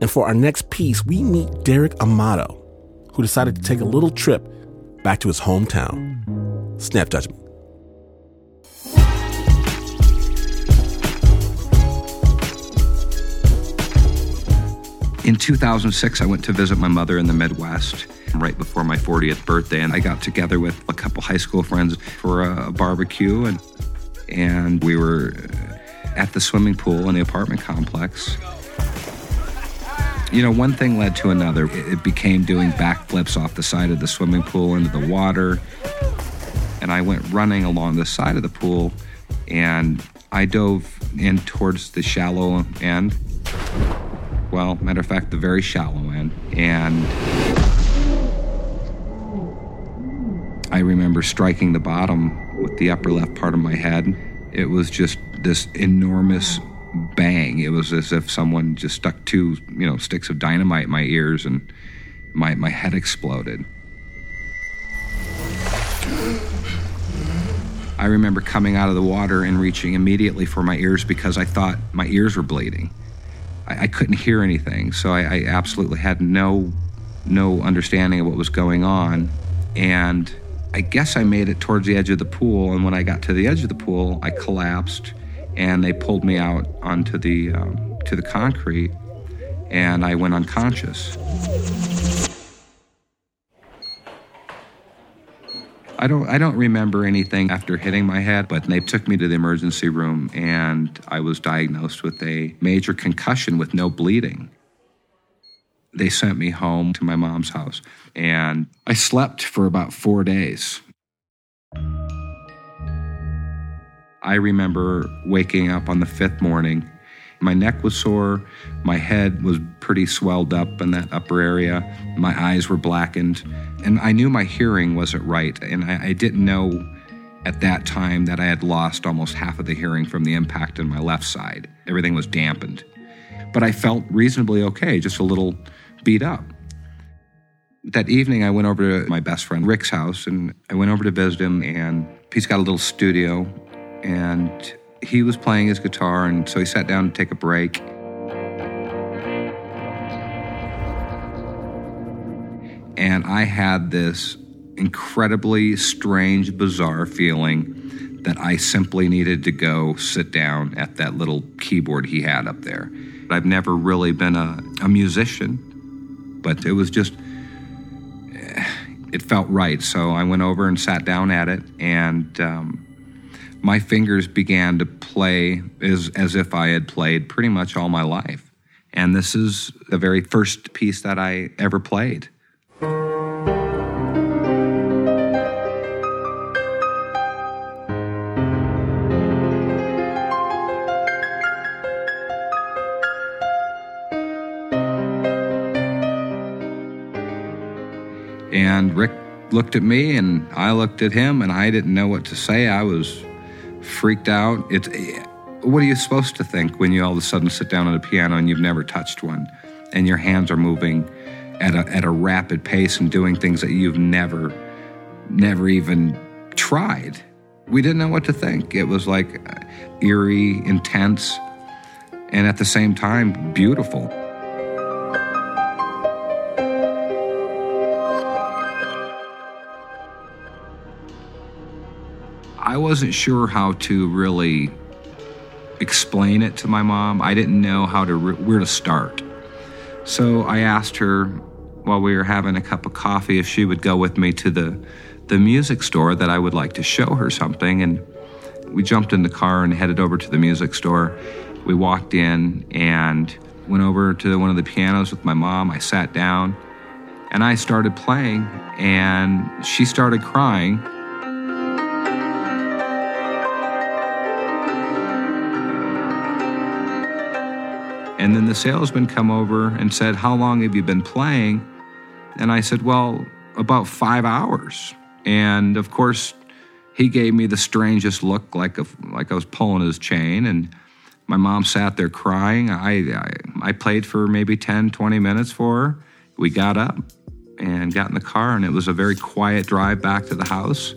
And for our next piece, we meet Derek Amato, who decided to take a little trip back to his hometown. Snap judgment. In 2006, I went to visit my mother in the Midwest right before my 40th birthday, and I got together with a couple high school friends for a barbecue, and and we were at the swimming pool in the apartment complex. You know, one thing led to another. It became doing backflips off the side of the swimming pool into the water, and I went running along the side of the pool, and I dove in towards the shallow end well, matter of fact, the very shallow end. And I remember striking the bottom with the upper left part of my head. It was just this enormous bang. It was as if someone just stuck two, you know, sticks of dynamite in my ears and my, my head exploded. I remember coming out of the water and reaching immediately for my ears because I thought my ears were bleeding. I, I couldn't hear anything, so I, I absolutely had no no understanding of what was going on, and I guess I made it towards the edge of the pool. And when I got to the edge of the pool, I collapsed, and they pulled me out onto the um, to the concrete, and I went unconscious. I don't I don't remember anything after hitting my head, but they took me to the emergency room and I was diagnosed with a major concussion with no bleeding. They sent me home to my mom's house and I slept for about 4 days. I remember waking up on the 5th morning my neck was sore. My head was pretty swelled up in that upper area. My eyes were blackened. And I knew my hearing wasn't right. And I, I didn't know at that time that I had lost almost half of the hearing from the impact in my left side. Everything was dampened. But I felt reasonably okay, just a little beat up. That evening, I went over to my best friend Rick's house and I went over to visit him. And he's got a little studio. And he was playing his guitar, and so he sat down to take a break. And I had this incredibly strange, bizarre feeling that I simply needed to go sit down at that little keyboard he had up there. I've never really been a, a musician, but it was just, it felt right. So I went over and sat down at it, and um, my fingers began to play as, as if I had played pretty much all my life. And this is the very first piece that I ever played. And Rick looked at me and I looked at him and I didn't know what to say. I was freaked out. It's what are you supposed to think when you all of a sudden sit down at a piano and you've never touched one, and your hands are moving at a at a rapid pace and doing things that you've never, never even tried. We didn't know what to think. It was like uh, eerie, intense, and at the same time beautiful. I wasn't sure how to really explain it to my mom. I didn't know how to where to start. So I asked her while we were having a cup of coffee if she would go with me to the the music store that I would like to show her something and we jumped in the car and headed over to the music store. We walked in and went over to one of the pianos with my mom. I sat down and I started playing and she started crying And then the salesman come over and said, "How long have you been playing?" And I said, "Well, about 5 hours." And of course, he gave me the strangest look like a, like I was pulling his chain and my mom sat there crying. I, I I played for maybe 10, 20 minutes for her. We got up and got in the car and it was a very quiet drive back to the house.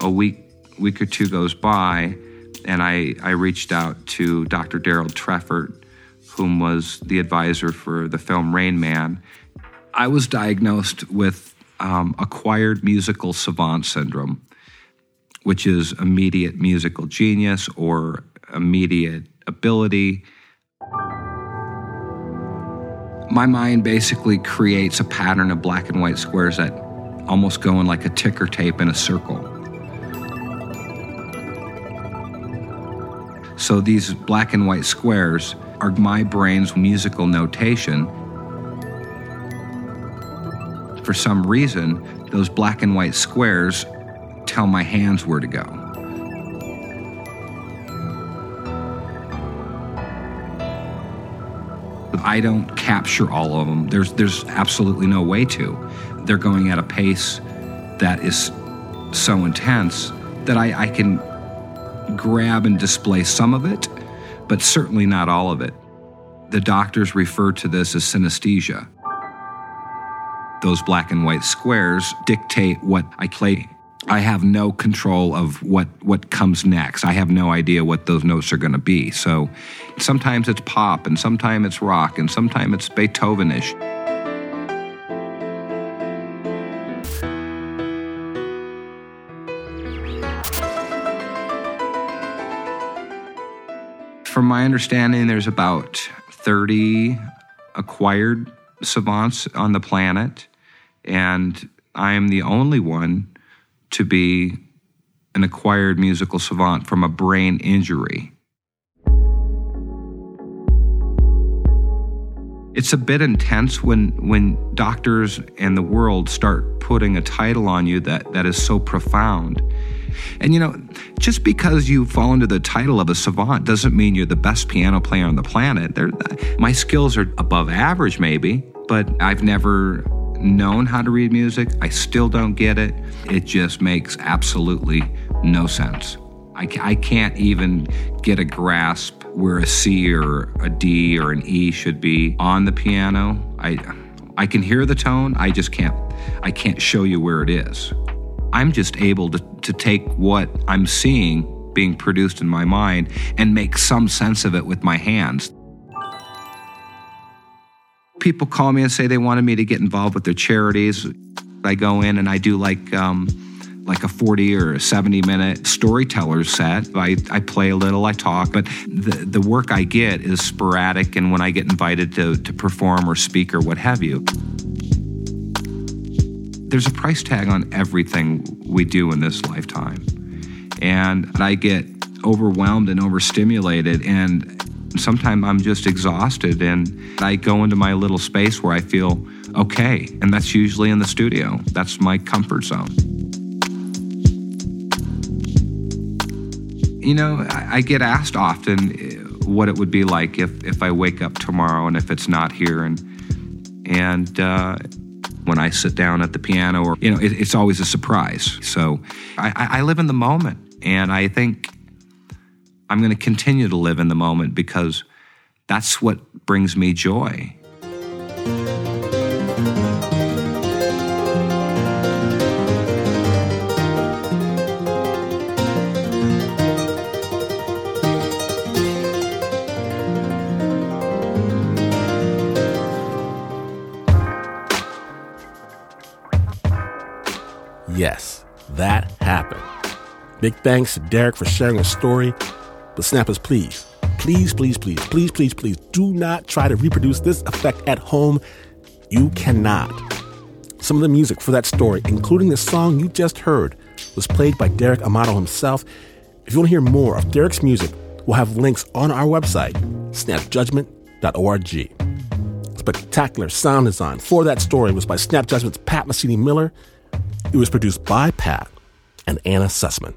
A week week or two goes by And I, I reached out to Dr. Daryl Treffert, whom was the advisor for the film Rain Man. I was diagnosed with um, acquired musical savant syndrome, which is immediate musical genius or immediate ability. My mind basically creates a pattern of black and white squares that almost go in like a ticker tape in a circle. So these black and white squares are my brain's musical notation. For some reason, those black and white squares tell my hands where to go. I don't capture all of them. There's there's absolutely no way to. They're going at a pace that is so intense that I, I can grab and display some of it, but certainly not all of it. The doctors refer to this as synesthesia. Those black and white squares dictate what I play. I have no control of what, what comes next. I have no idea what those notes are going to be. So sometimes it's pop, and sometimes it's rock, and sometimes it's Beethovenish. From my understanding, there's about 30 acquired savants on the planet, and I am the only one to be an acquired musical savant from a brain injury. It's a bit intense when when doctors and the world start putting a title on you that, that is so profound. And you know, just because you fall into the title of a savant doesn't mean you're the best piano player on the planet. They're, my skills are above average, maybe, but I've never known how to read music. I still don't get it. It just makes absolutely no sense. I, I can't even get a grasp where a C or a D or an E should be on the piano. I I can hear the tone, I just can't I can't show you where it is. I'm just able to, to take what I'm seeing being produced in my mind and make some sense of it with my hands. People call me and say they wanted me to get involved with their charities. I go in and I do like um, like a 40 or a 70 minute storyteller set. I, I play a little, I talk, but the, the work I get is sporadic and when I get invited to, to perform or speak or what have you. There's a price tag on everything we do in this lifetime. And I get overwhelmed and overstimulated and sometimes I'm just exhausted and I go into my little space where I feel okay. And that's usually in the studio. That's my comfort zone. You know, I, get asked often eh, what it would be like if, if I wake up tomorrow and if it's not here. And, and, uh, when I sit down at the piano, or, you know, it, it's always a surprise. So I, I live in the moment. And I think I'm going to continue to live in the moment because that's what brings me joy. Yes, that happened. Big thanks to Derek for sharing his story. But snappers, please, please, please, please, please, please, please do not try to reproduce this effect at home. You cannot. Some of the music for that story, including the song you just heard, was played by Derek Amato himself. If you want to hear more of Derek's music, we'll have links on our website, snapjudgment.org. Spectacular sound design for that story was by Snap Judgment's Pat Mesiti Miller. It was produced by Pat and Anna Sussman.